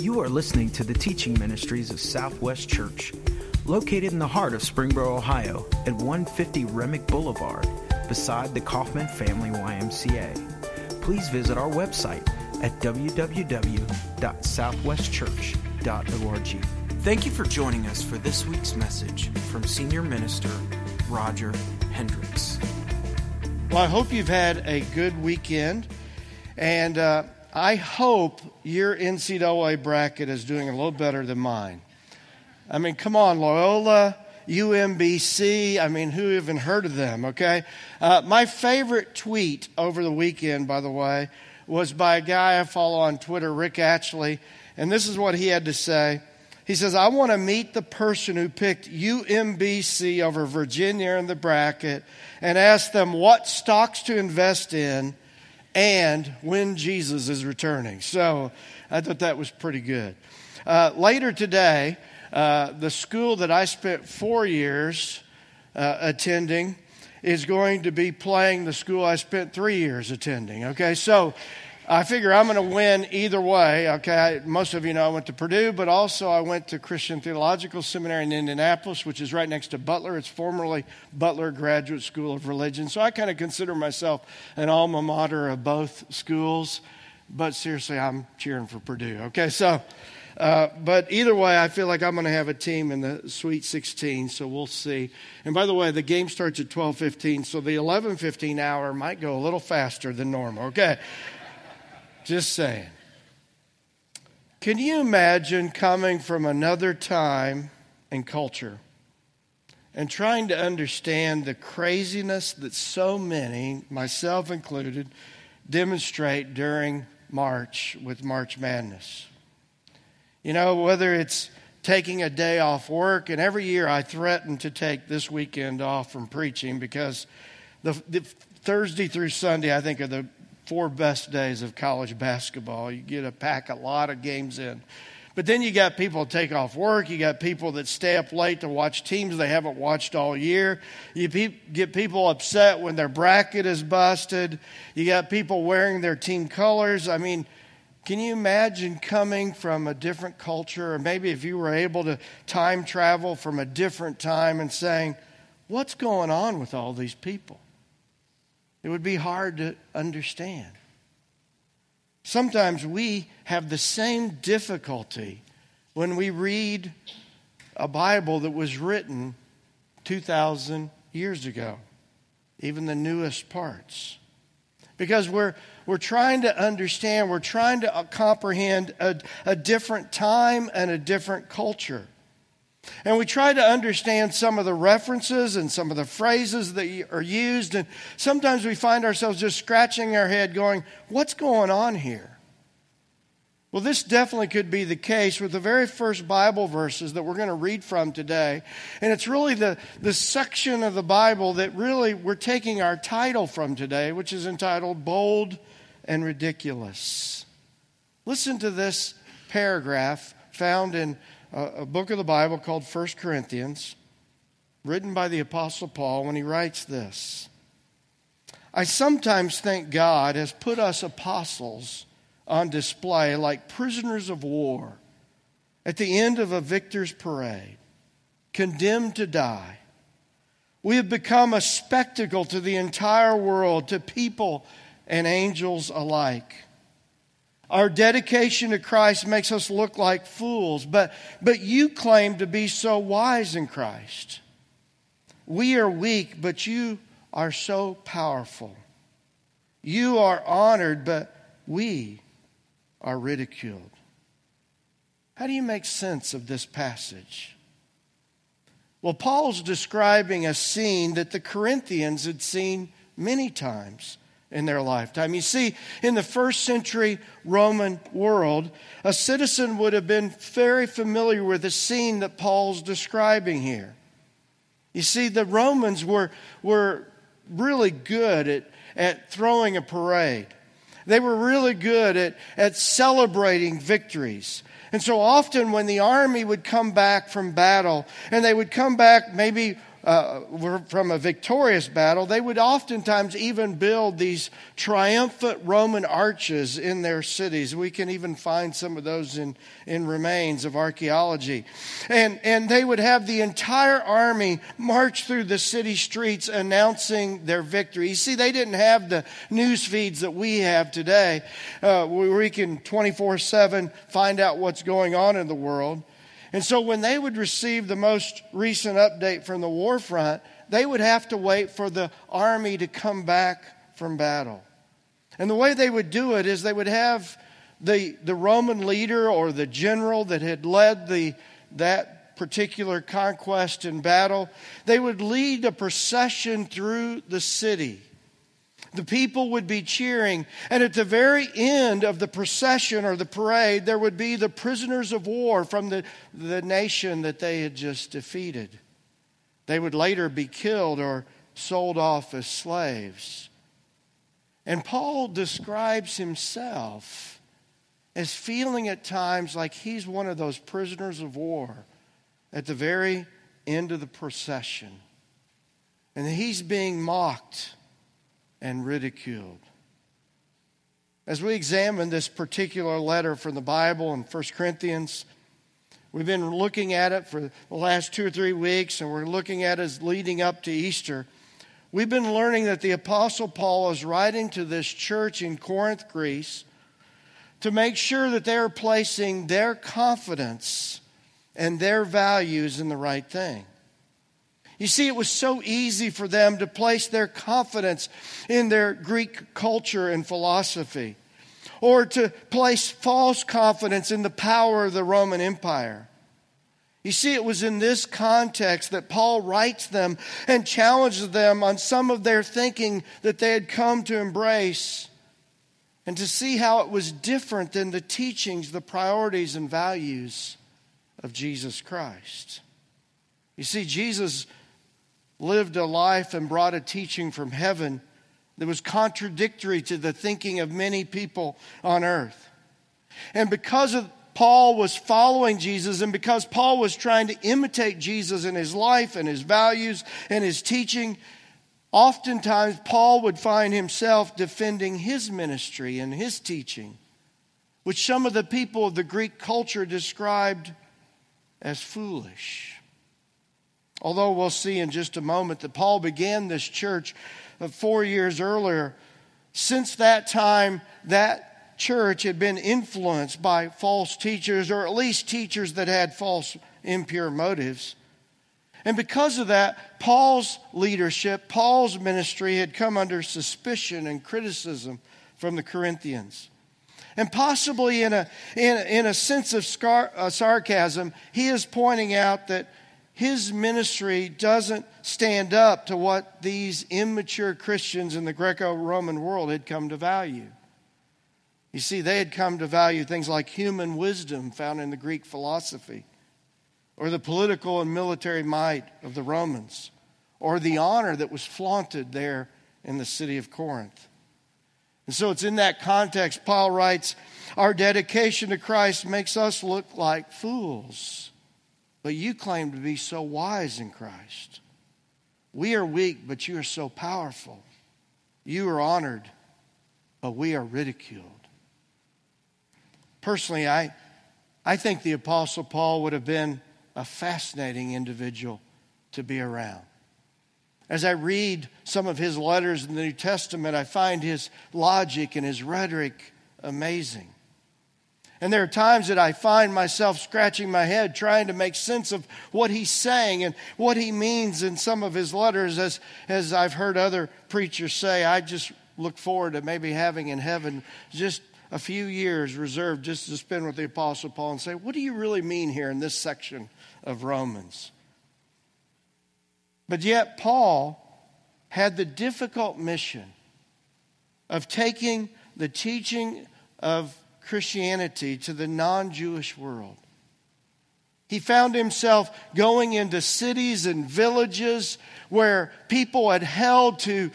You are listening to the teaching ministries of Southwest Church, located in the heart of Springboro, Ohio, at 150 Remick Boulevard, beside the Coffman Family YMCA. Please visit our website at www.southwestchurch.org. Thank you for joining us for this week's message from Senior Minister Roger Hendricks. Well, I hope you've had a good weekend, and uh, I hope your NCAA bracket is doing a little better than mine. I mean, come on, Loyola, UMBC. I mean, who even heard of them, okay? Uh, my favorite tweet over the weekend, by the way, was by a guy I follow on Twitter, Rick Ashley, and this is what he had to say. He says, I want to meet the person who picked UMBC over Virginia in the bracket and ask them what stocks to invest in and when Jesus is returning. So I thought that was pretty good. Uh, later today, uh, the school that I spent four years uh, attending is going to be playing the school I spent three years attending. Okay, so I figure I'm going to win either way. Okay, most of you know I went to Purdue, but also I went to Christian Theological Seminary in Indianapolis, which is right next to Butler. It's formerly Butler Graduate School of Religion. So I kind of consider myself an alma mater of both schools. But seriously, I'm cheering for Purdue. Okay, so. Uh, but either way, I feel like I'm going to have a team in the Sweet 16, so we'll see. And by the way, the game starts at 12:15, so the 11:15 hour might go a little faster than normal. Okay, just saying. Can you imagine coming from another time and culture and trying to understand the craziness that so many, myself included, demonstrate during March with March Madness? You know, whether it's taking a day off work, and every year I threaten to take this weekend off from preaching because the, the Thursday through Sunday, I think, are the four best days of college basketball. You get to pack a lot of games in. But then you got people that take off work. You got people that stay up late to watch teams they haven't watched all year. You get people upset when their bracket is busted. You got people wearing their team colors. I mean, can you imagine coming from a different culture, or maybe if you were able to time travel from a different time and saying, What's going on with all these people? It would be hard to understand. Sometimes we have the same difficulty when we read a Bible that was written 2,000 years ago, even the newest parts. Because we're, we're trying to understand, we're trying to comprehend a, a different time and a different culture. And we try to understand some of the references and some of the phrases that are used. And sometimes we find ourselves just scratching our head going, What's going on here? Well, this definitely could be the case with the very first Bible verses that we're going to read from today. And it's really the, the section of the Bible that really we're taking our title from today, which is entitled Bold and Ridiculous. Listen to this paragraph found in a, book of the Bible called First Corinthians, written by the Apostle Paul, when he writes this I sometimes think God has put us apostles on display like prisoners of war at the end of a victor's parade, condemned to die. We have become a spectacle to the entire world, to people and angels alike. Our dedication to Christ makes us look like fools, but, but you claim to be so wise in Christ. We are weak, but you are so powerful. You are honored, but we are ridiculed. How do you make sense of this passage? Well, Paul's describing a scene that the Corinthians had seen many times in their lifetime. You see, in the first century Roman world, a citizen would have been very familiar with the scene that Paul's describing here. You see, the Romans were, were really good at, at throwing a parade. They were really good at, at celebrating victories. And so often, when the army would come back from battle, and they would come back maybe uh, were from a victorious battle, they would oftentimes even build these triumphant Roman arches in their cities. We can even find some of those in, in remains of archaeology. And, and they would have the entire army march through the city streets announcing their victory. You see, they didn't have the news feeds that we have today, uh, where we can 24 7 find out what's going on in the world. And so when they would receive the most recent update from the war front, they would have to wait for the army to come back from battle. And the way they would do it is they would have the, the Roman leader or the general that had led the, that particular conquest and battle, they would lead a procession through the city. The people would be cheering. And at the very end of the procession or the parade, there would be the prisoners of war from the, the nation that they had just defeated. They would later be killed or sold off as slaves. And Paul describes himself as feeling at times like he's one of those prisoners of war at the very end of the procession. And he's being mocked and ridiculed. As we examine this particular letter from the Bible in 1 Corinthians, we've been looking at it for the last two or three weeks, and we're looking at it as leading up to Easter. We've been learning that the Apostle Paul is writing to this church in Corinth, Greece, to make sure that they're placing their confidence and their values in the right thing. You see, it was so easy for them to place their confidence in their Greek culture and philosophy, or to place false confidence in the power of the Roman Empire. You see, it was in this context that Paul writes them and challenges them on some of their thinking that they had come to embrace and to see how it was different than the teachings, the priorities, and values of Jesus Christ. You see, Jesus lived a life and brought a teaching from heaven that was contradictory to the thinking of many people on earth. And because of Paul was following Jesus, and because Paul was trying to imitate Jesus in his life and his values and his teaching, oftentimes Paul would find himself defending his ministry and his teaching, which some of the people of the Greek culture described as foolish. Although we'll see in just a moment that Paul began this church four years earlier. Since that time, that church had been influenced by false teachers, or at least teachers that had false, impure motives. And because of that, Paul's leadership, Paul's ministry had come under suspicion and criticism from the Corinthians. And possibly in a, in, in a sense of scar, uh, sarcasm, he is pointing out that his ministry doesn't stand up to what these immature Christians in the Greco Roman world had come to value. You see, they had come to value things like human wisdom found in the Greek philosophy, or the political and military might of the Romans, or the honor that was flaunted there in the city of Corinth. And so it's in that context, Paul writes, Our dedication to Christ makes us look like fools but you claim to be so wise in Christ. We are weak, but you are so powerful. You are honored, but we are ridiculed. Personally, I, I think the Apostle Paul would have been a fascinating individual to be around. As I read some of his letters in the New Testament, I find his logic and his rhetoric amazing. And there are times that I find myself scratching my head trying to make sense of what he's saying and what he means in some of his letters. As, as I've heard other preachers say, I just look forward to maybe having in heaven just a few years reserved just to spend with the Apostle Paul and say, What do you really mean here in this section of Romans? But yet, Paul had the difficult mission of taking the teaching of Christianity to the non Jewish world. He found himself going into cities and villages where people had held to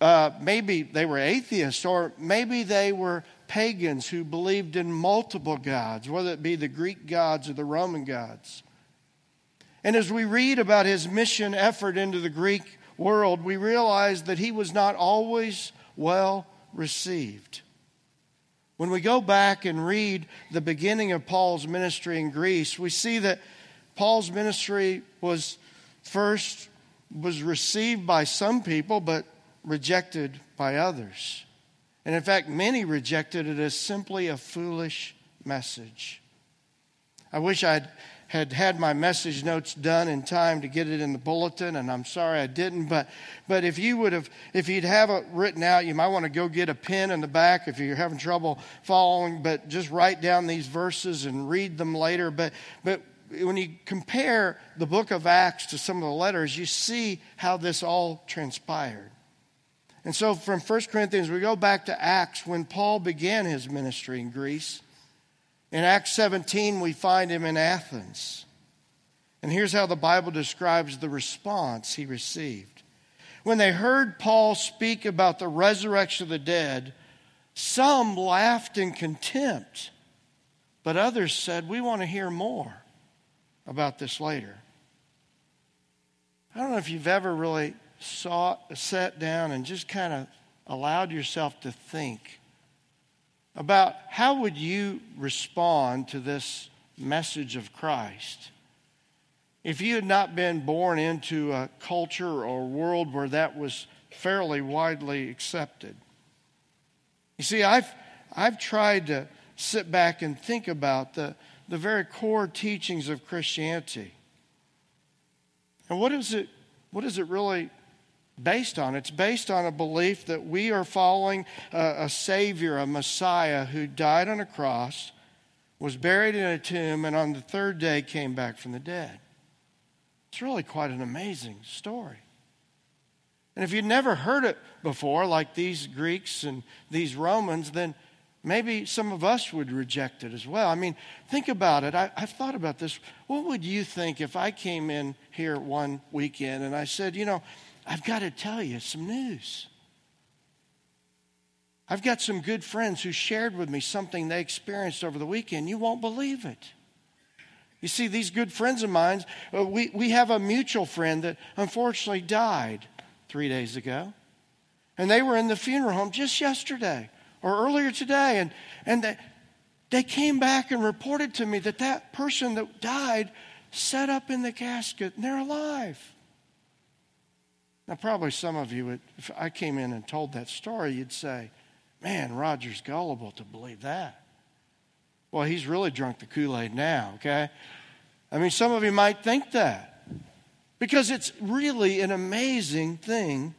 uh, maybe they were atheists or maybe they were pagans who believed in multiple gods, whether it be the Greek gods or the Roman gods. And as we read about his mission effort into the Greek world, we realize that he was not always well received. When we go back and read the beginning of Paul's ministry in Greece, we see that Paul's ministry was first was received by some people but rejected by others. And in fact, many rejected it as simply a foolish message. I wish I'd had had my message notes done in time to get it in the bulletin, and I'm sorry I didn't. But, but if you would have, if you'd have it written out, you might want to go get a pen in the back if you're having trouble following. But just write down these verses and read them later. But, but when you compare the book of Acts to some of the letters, you see how this all transpired. And so from 1 Corinthians, we go back to Acts when Paul began his ministry in Greece. In Acts 17, we find him in Athens. And here's how the Bible describes the response he received. When they heard Paul speak about the resurrection of the dead, some laughed in contempt, but others said, We want to hear more about this later. I don't know if you've ever really sought, sat down and just kind of allowed yourself to think about how would you respond to this message of Christ if you had not been born into a culture or world where that was fairly widely accepted. You see, I've, I've tried to sit back and think about the, the very core teachings of Christianity. And what is it, what is it really based on. It's based on a belief that we are following a, a, Savior, a Messiah who died on a cross, was buried in a tomb, and on the third day came back from the dead. It's really quite an amazing story. And if you'd never heard it before, like these Greeks and these Romans, then maybe some of us would reject it as well. I mean, think about it. I, have thought about this. What would you think if I came in here one weekend and I said, you know, I've got to tell you some news. I've got some good friends who shared with me something they experienced over the weekend. You won't believe it. You see, these good friends of mine, uh, we, we have a mutual friend that unfortunately died three days ago. And they were in the funeral home just yesterday or earlier today. And, and they, they came back and reported to me that that person that died sat up in the casket and they're alive. Now, probably some of you, would, if I came in and told that story, you'd say, Man, Roger's gullible to believe that. Well, he's really drunk the Kool Aid now, okay? I mean, some of you might think that because it's really an amazing thing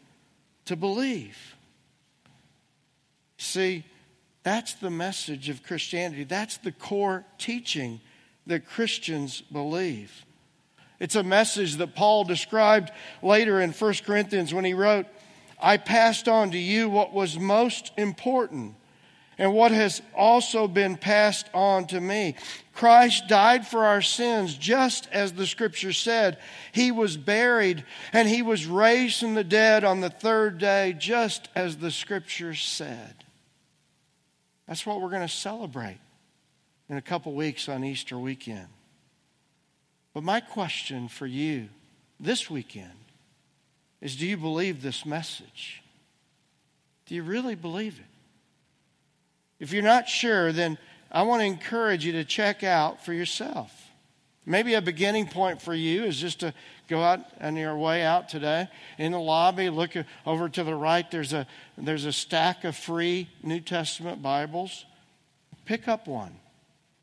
to believe. See, that's the message of Christianity, that's the core teaching that Christians believe. It's a message that Paul described later in 1 Corinthians when he wrote, I passed on to you what was most important and what has also been passed on to me. Christ died for our sins, just as the scripture said. He was buried and he was raised from the dead on the third day, just as the scripture said. That's what we're going to celebrate in a couple weeks on Easter weekend. But my question for you this weekend is do you believe this message? Do you really believe it? If you're not sure, then I want to encourage you to check out for yourself. Maybe a beginning point for you is just to go out on your way out today in the lobby, look over to the right. There's a, there's a stack of free New Testament Bibles. Pick up one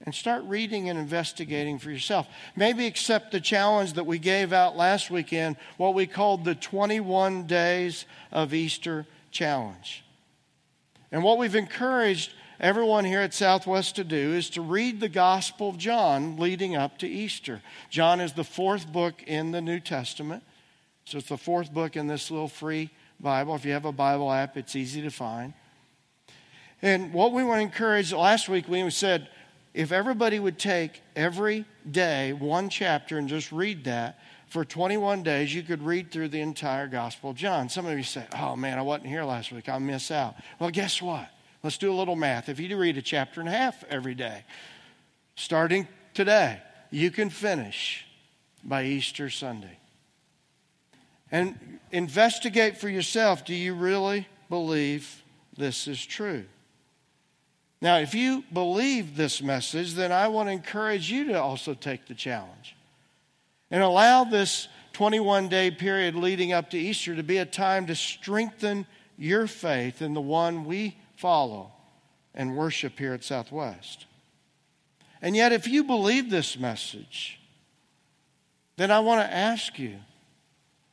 and start reading and investigating for yourself. Maybe accept the challenge that we gave out last weekend, what we called the 21 Days of Easter Challenge. And what we've encouraged everyone here at Southwest to do is to read the Gospel of John leading up to Easter. John is the fourth book in the New Testament. So it's the fourth book in this little free Bible. If you have a Bible app, it's easy to find. And what we want to encourage, last week we said, if everybody would take every day one chapter and just read that for 21 days, you could read through the entire Gospel of John. Some of you say, oh man, I wasn't here last week. I'll miss out. Well, guess what? Let's do a little math. If you read a chapter and a half every day, starting today, you can finish by Easter Sunday. And investigate for yourself do you really believe this is true? Now, if you believe this message, then I want to encourage you to also take the challenge and allow this 21 day period leading up to Easter to be a time to strengthen your faith in the one we follow and worship here at Southwest. And yet, if you believe this message, then I want to ask you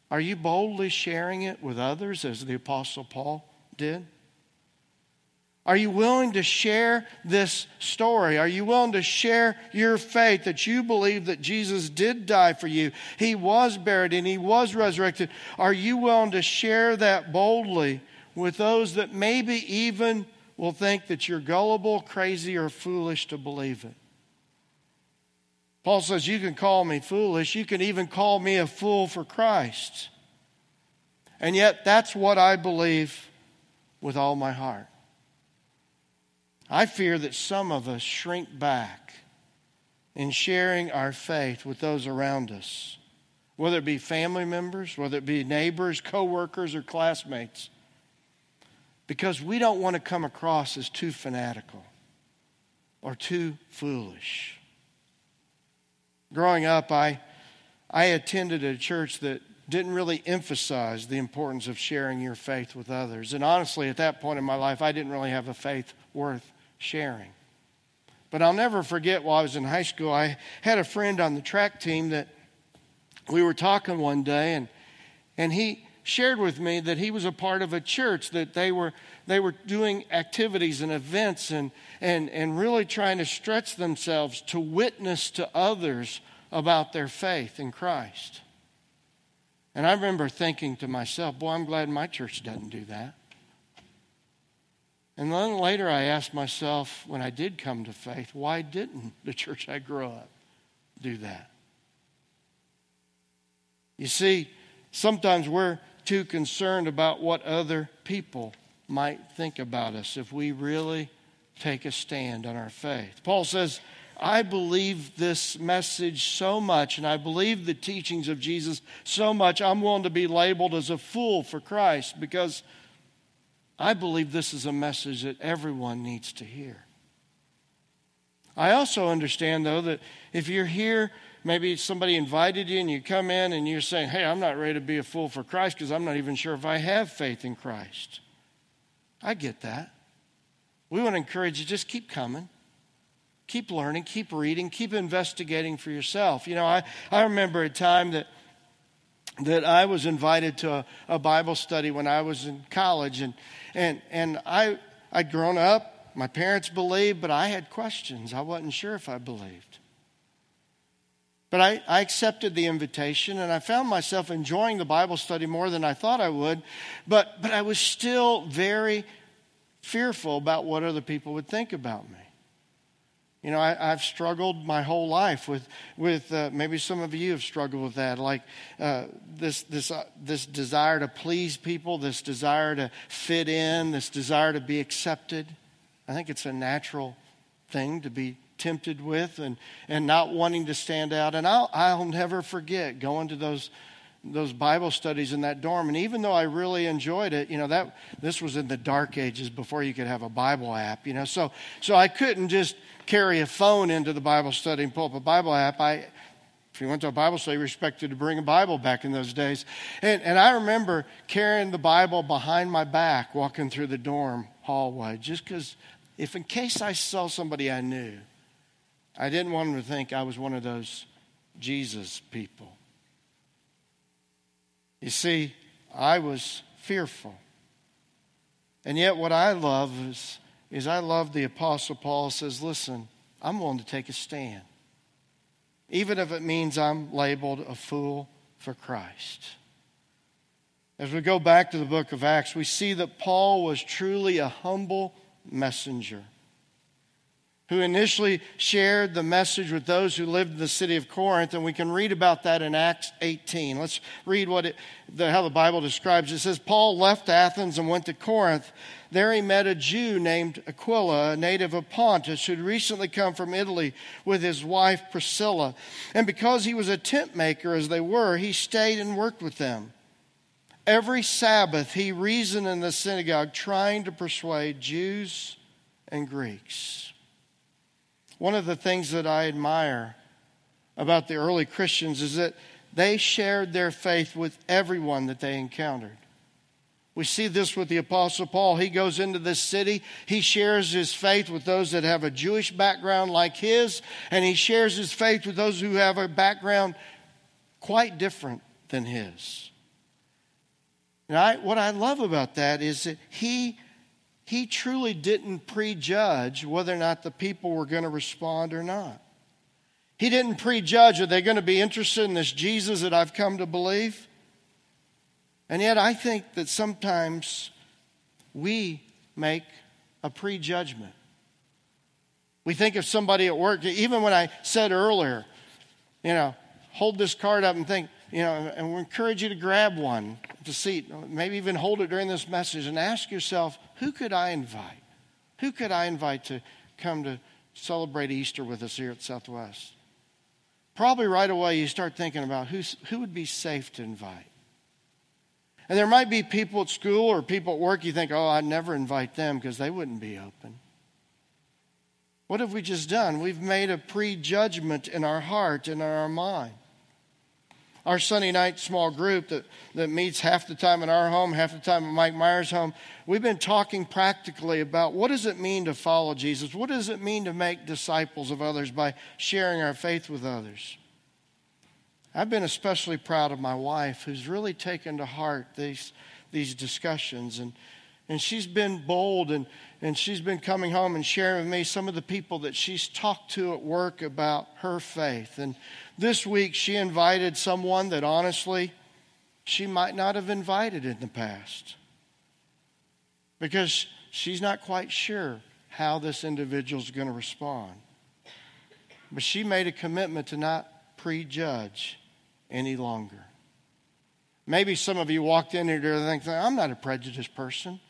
are you boldly sharing it with others as the Apostle Paul did? Are you willing to share this story? Are you willing to share your faith that you believe that Jesus did die for you? He was buried and he was resurrected. Are you willing to share that boldly with those that maybe even will think that you're gullible, crazy, or foolish to believe it? Paul says, You can call me foolish. You can even call me a fool for Christ. And yet, that's what I believe with all my heart. I fear that some of us shrink back in sharing our faith with those around us, whether it be family members, whether it be neighbors, coworkers, or classmates, because we don't want to come across as too fanatical or too foolish. Growing up, I, I attended a church that didn't really emphasize the importance of sharing your faith with others. And honestly, at that point in my life, I didn't really have a faith worth sharing. But I'll never forget while I was in high school, I had a friend on the track team that we were talking one day, and, and he shared with me that he was a part of a church, that they were, they were doing activities and events and, and, and really trying to stretch themselves to witness to others about their faith in Christ. And I remember thinking to myself, boy, I'm glad my church doesn't do that. And then later I asked myself, when I did come to faith, why didn't the church I grew up do that? You see, sometimes we're too concerned about what other people might think about us if we really take a stand on our faith. Paul says, I believe this message so much, and I believe the teachings of Jesus so much, I'm willing to be labeled as a fool for Christ because I believe this is a message that everyone needs to hear. I also understand, though, that if you're here, maybe somebody invited you and you come in and you're saying, Hey, I'm not ready to be a fool for Christ because I'm not even sure if I have faith in Christ. I get that. We want to encourage you, just keep coming. Keep learning, keep reading, keep investigating for yourself. You know, I, I remember a time that that I was invited to a, a, Bible study when I was in college, and and and I I'd grown up. My parents believed, but I had questions. I wasn't sure if I believed. But I, I accepted the invitation, and I found myself enjoying the Bible study more than I thought I would. But but I was still very fearful about what other people would think about me. You know, I, have struggled my whole life with, with uh, maybe some of you have struggled with that, like uh, this, this, uh, this desire to please people, this desire to fit in, this desire to be accepted. I think it's a natural thing to be tempted with and, and not wanting to stand out. And I'll, I'll never forget going to those those Bible studies in that dorm. And even though I really enjoyed it, you know, that this was in the dark ages before you could have a Bible app, you know. So so I couldn't just carry a phone into the Bible study and pull up a Bible app. I, if you went to a Bible study, you expected to bring a Bible back in those days. And, and I remember carrying the Bible behind my back, walking through the dorm hallway, just because, if in case I saw somebody I knew, I didn't want them to think I was one of those Jesus people. You see, I was fearful. And yet, what I love is is I love the Apostle Paul says, listen, I'm willing to take a stand, even if it means I'm labeled a fool for Christ. As we go back to the book of Acts, we see that Paul was truly a humble messenger. Who initially shared the message with those who lived in the city of Corinth, and we can read about that in Acts 18. Let's read what it, the, how the Bible describes it. Says, Paul left Athens and went to Corinth. There he met a Jew named Aquila, a native of Pontus, who had recently come from Italy with his wife Priscilla. And because he was a tent maker, as they were, he stayed and worked with them. Every Sabbath, he reasoned in the synagogue, trying to persuade Jews and Greeks. One of the things that I admire about the early Christians is that they shared their faith with everyone that they encountered. We see this with the Apostle Paul. He goes into this city, he shares his faith with those that have a Jewish background like his, and he shares his faith with those who have a background quite different than his. And I, what I love about that is that he he truly didn't prejudge whether or not the people were going to respond or not. He didn't prejudge are they going to be interested in this Jesus that I've come to believe? And yet, I think that sometimes we make a prejudgment. We think of somebody at work, even when I said earlier, you know, hold this card up and think, you know, and we encourage you to grab one to seat, maybe even hold it during this message and ask yourself, who could I invite? Who could I invite to come to celebrate Easter with us here at Southwest? Probably right away you start thinking about who's, who would be safe to invite. And there might be people at school or people at work you think, oh, I'd never invite them because they wouldn't be open. What have we just done? We've made a prejudgment in our heart and in our mind our Sunday night small group that, that meets half the time in our home, half the time at Mike Myers' home, we've been talking practically about what does it mean to follow Jesus? What does it mean to make disciples of others by sharing our faith with others? I've been especially proud of my wife who's really taken to heart these, these discussions and, and she's been bold and, and she's been coming home and sharing with me some of the people that she's talked to at work about her faith. And this week, she invited someone that honestly she might not have invited in the past because she's not quite sure how this individual is going to respond. But she made a commitment to not prejudge any longer. Maybe some of you walked in here and think, I'm not a prejudiced person.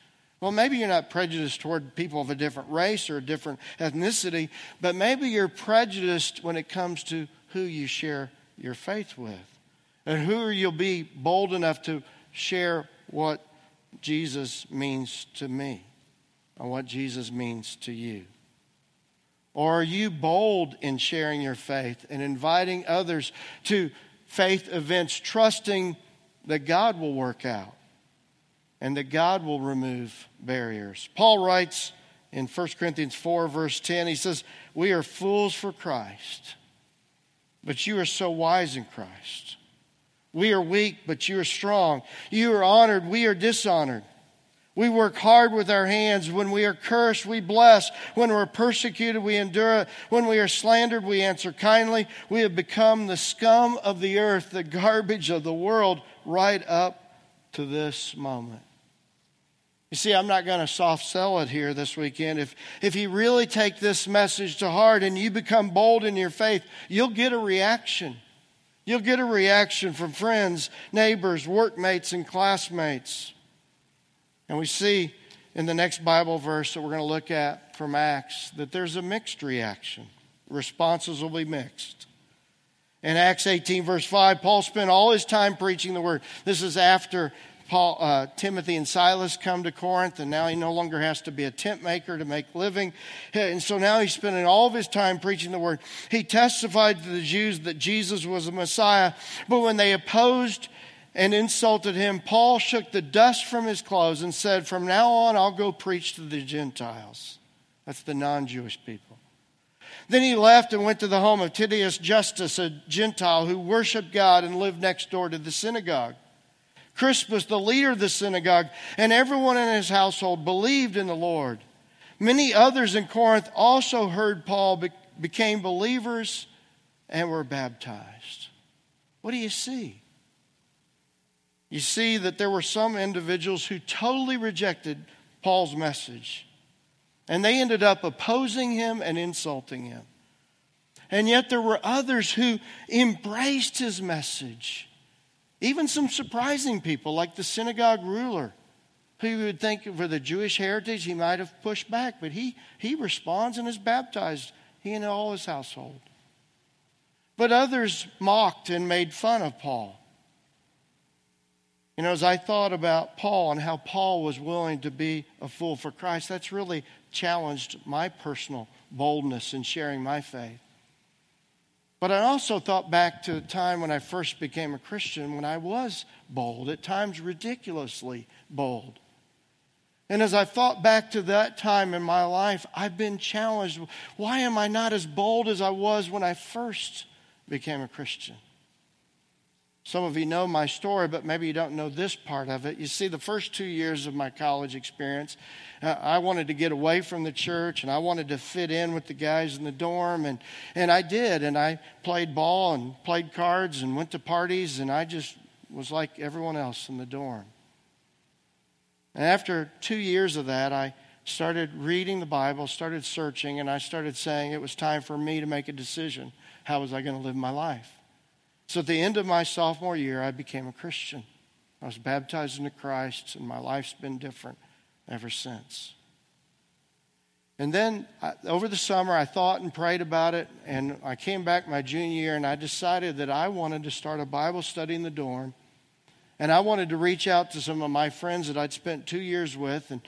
Well, maybe you're not prejudiced toward people of a different race or a different ethnicity, but maybe you're prejudiced when it comes to who you share your faith with and who you'll be bold enough to share what Jesus means to me and what Jesus means to you. Or are you bold in sharing your faith and inviting others to faith events, trusting that God will work out and that God will remove barriers? Paul writes in 1 Corinthians 4, verse 10, he says, We are fools for Christ but you are so wise in Christ. We are weak, but you are strong. You are honored, we are dishonored. We work hard with our hands. When we are cursed, we bless. When we're persecuted, we endure. When we are slandered, we answer kindly. We have become the scum of the earth, the garbage of the world, right up to this moment. You see, I'm not going to soft sell it here this weekend. If, if you really take this message to heart and you become bold in your faith, you'll get a reaction. You'll get a reaction from friends, neighbors, workmates, and classmates. And we see in the next Bible verse that we're going to look at from Acts that there's a mixed reaction. Responses will be mixed. In Acts 18, verse 5, Paul spent all his time preaching the word. This is after Paul, uh, Timothy and Silas come to Corinth, and now he no longer has to be a tent maker to make living. And so now he's spending all of his time preaching the word. He testified to the Jews that Jesus was the Messiah, but when they opposed and insulted him, Paul shook the dust from his clothes and said, From now on, I'll go preach to the Gentiles. That's the non Jewish people. Then he left and went to the home of Titius Justus, a Gentile who worshiped God and lived next door to the synagogue. Crispus, the leader of the synagogue, and everyone in his household believed in the Lord. Many others in Corinth also heard Paul, became believers, and were baptized. What do you see? You see that there were some individuals who totally rejected Paul's message. And they ended up opposing him and insulting him. And yet there were others who embraced his message. Even some surprising people, like the synagogue ruler, who you would think for the Jewish heritage he might have pushed back, but he, he responds and is baptized, he and all his household. But others mocked and made fun of Paul. You know, as I thought about Paul and how Paul was willing to be a fool for Christ, that's really challenged my personal boldness in sharing my faith. But I also thought back to the time when I first became a Christian when I was bold, at times ridiculously bold. And as I thought back to that time in my life, I've been challenged. Why am I not as bold as I was when I first became a Christian? Some of you know my story, but maybe you don't know this part of it. You see, the first two years of my college experience, uh, I wanted to get away from the church and I wanted to fit in with the guys in the dorm, and, and I did. And I played ball and played cards and went to parties, and I just was like everyone else in the dorm. And after two years of that, I started reading the Bible, started searching, and I started saying it was time for me to make a decision. How was I going to live my life? So at the end of my sophomore year, I became a Christian. I was baptized into Christ, and my life's been different ever since. And then I, over the summer, I thought and prayed about it, and I came back my junior year, and I decided that I wanted to start a Bible study in the dorm. And I wanted to reach out to some of my friends that I'd spent two years with and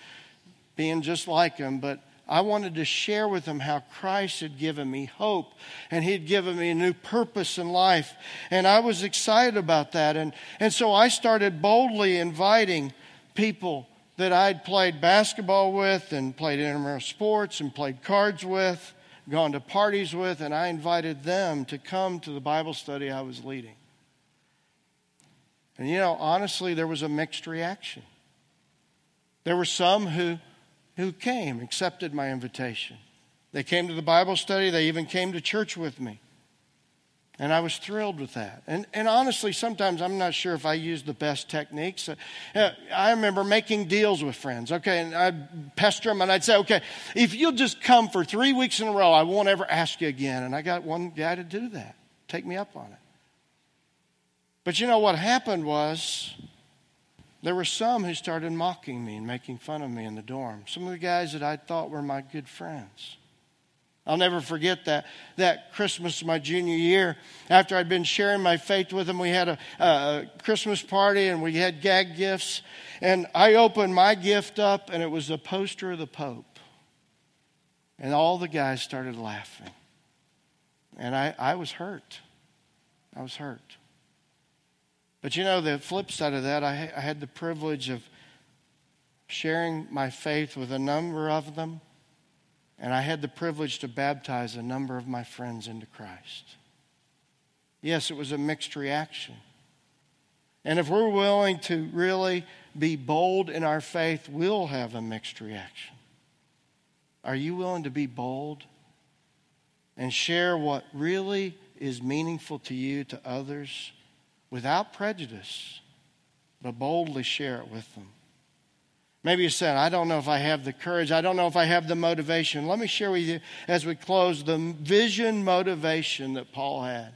being just like them, but I wanted to share with them how Christ had given me hope and He'd given me a new purpose in life. And I was excited about that. And, and so I started boldly inviting people that I'd played basketball with and played intramural sports and played cards with, gone to parties with, and I invited them to come to the Bible study I was leading. And you know, honestly, there was a mixed reaction. There were some who who came, accepted my invitation. They came to the Bible study, they even came to church with me. And I was thrilled with that. And, and honestly, sometimes I'm not sure if I used the best techniques. Uh, I remember making deals with friends, okay, and I'd pester them and I'd say, okay, if you'll just come for three weeks in a row, I won't ever ask you again. And I got one guy to do that, take me up on it. But you know what happened was there were some who started mocking me and making fun of me in the dorm. Some of the guys that I thought were my good friends. I'll never forget that that Christmas my junior year. After I'd been sharing my faith with them, we had a, a Christmas party and we had gag gifts. And I opened my gift up, and it was a poster of the Pope. And all the guys started laughing. And I, I was hurt. I was hurt. But you know, the flip side of that, I, I had the privilege of sharing my faith with a number of them, and I had the privilege to baptize a number of my friends into Christ. Yes, it was a mixed reaction. And if we're willing to really be bold in our faith, we'll have a mixed reaction. Are you willing to be bold and share what really is meaningful to you to others? Without prejudice, but boldly share it with them. Maybe you said, I don't know if I have the courage. I don't know if I have the motivation. Let me share with you as we close the vision motivation that Paul had.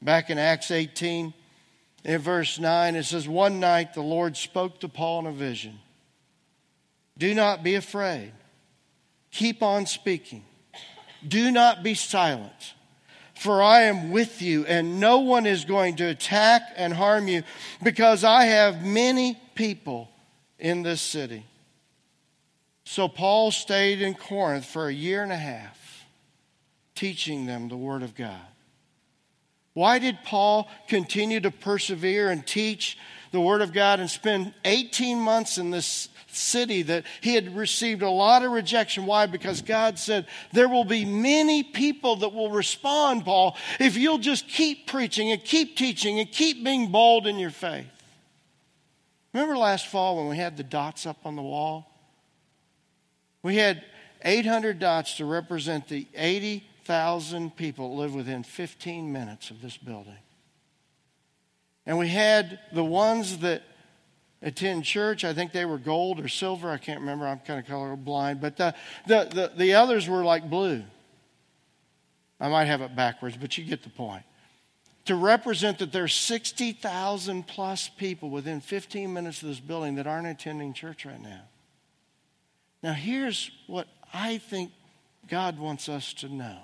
Back in Acts 18, in verse 9, it says, One night the Lord spoke to Paul in a vision. Do not be afraid. Keep on speaking. Do not be silent for I am with you, and no one is going to attack and harm you, because I have many people in this city. So Paul stayed in Corinth for a year and a half, teaching them the Word of God. Why did Paul continue to persevere and teach the Word of God and spend 18 months in this city that he had received a lot of rejection. Why? Because God said, There will be many people that will respond, Paul, if you'll just keep preaching and keep teaching and keep being bold in your faith. Remember last fall when we had the dots up on the wall? We had 800 dots to represent the 80,000 people that live within 15 minutes of this building. And we had the ones that attend church. I think they were gold or silver. I can't remember. I'm kind of color blind. But the, the, the, the others were like blue. I might have it backwards, but you get the point. To represent that there's 60,000 plus people within 15 minutes of this building that aren't attending church right now. Now, here's what I think God wants us to know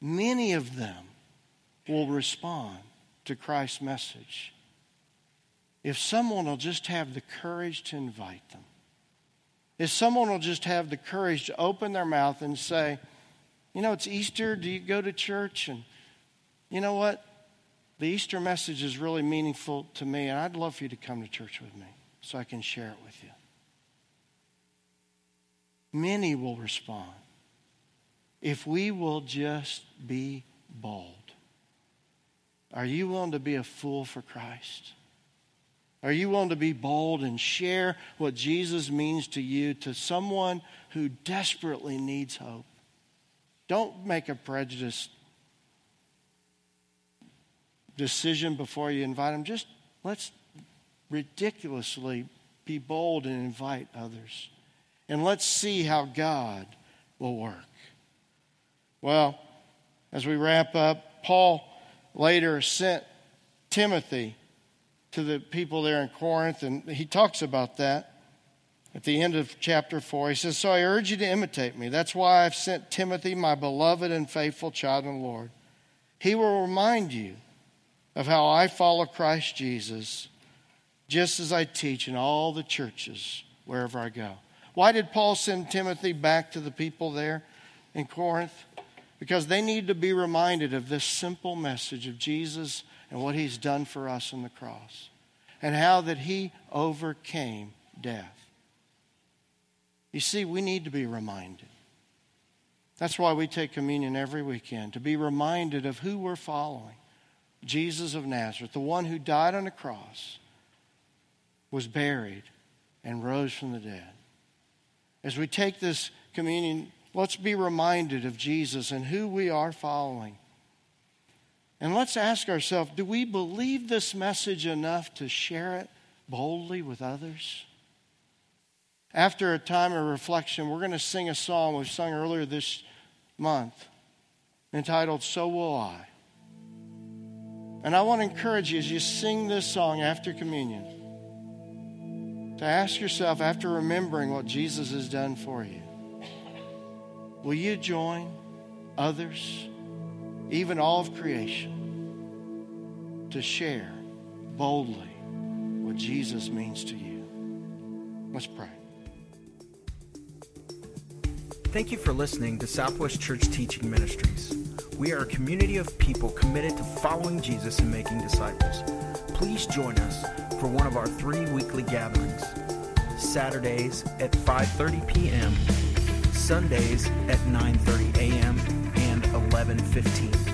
many of them will respond to Christ's message if someone will just have the courage to invite them. If someone will just have the courage to open their mouth and say, you know, it's Easter. Do you go to church? And you know what? The Easter message is really meaningful to me, and I'd love for you to come to church with me so I can share it with you. Many will respond if we will just be bold. Are you willing to be a fool for Christ? Are you willing to be bold and share what Jesus means to you to someone who desperately needs hope? Don't make a prejudiced decision before you invite them. Just let's ridiculously be bold and invite others. And let's see how God will work. Well, as we wrap up, Paul later sent Timothy to the people there in Corinth, and he talks about that at the end of chapter 4. He says, So I urge you to imitate me. That's why I've sent Timothy, my beloved and faithful child in the Lord. He will remind you of how I follow Christ Jesus, just as I teach in all the churches wherever I go. Why did Paul send Timothy back to the people there in Corinth? because they need to be reminded of this simple message of Jesus and what he's done for us on the cross and how that he overcame death. You see, we need to be reminded. That's why we take communion every weekend, to be reminded of who we're following Jesus of Nazareth, the one who died on the cross, was buried, and rose from the dead. As we take this communion Let's be reminded of Jesus and who we are following. And let's ask ourselves do we believe this message enough to share it boldly with others? After a time of reflection, we're going to sing a song we've sung earlier this month entitled So Will I. And I want to encourage you as you sing this song after communion to ask yourself, after remembering what Jesus has done for you, Will you join others, even all of creation, to share boldly what Jesus means to you? Let's pray. Thank you for listening to Southwest Church Teaching Ministries. We are a community of people committed to following Jesus and making disciples. Please join us for one of our three weekly gatherings. Saturdays at 5:30 p.m. Sundays at 9:30 a.m. and 11:15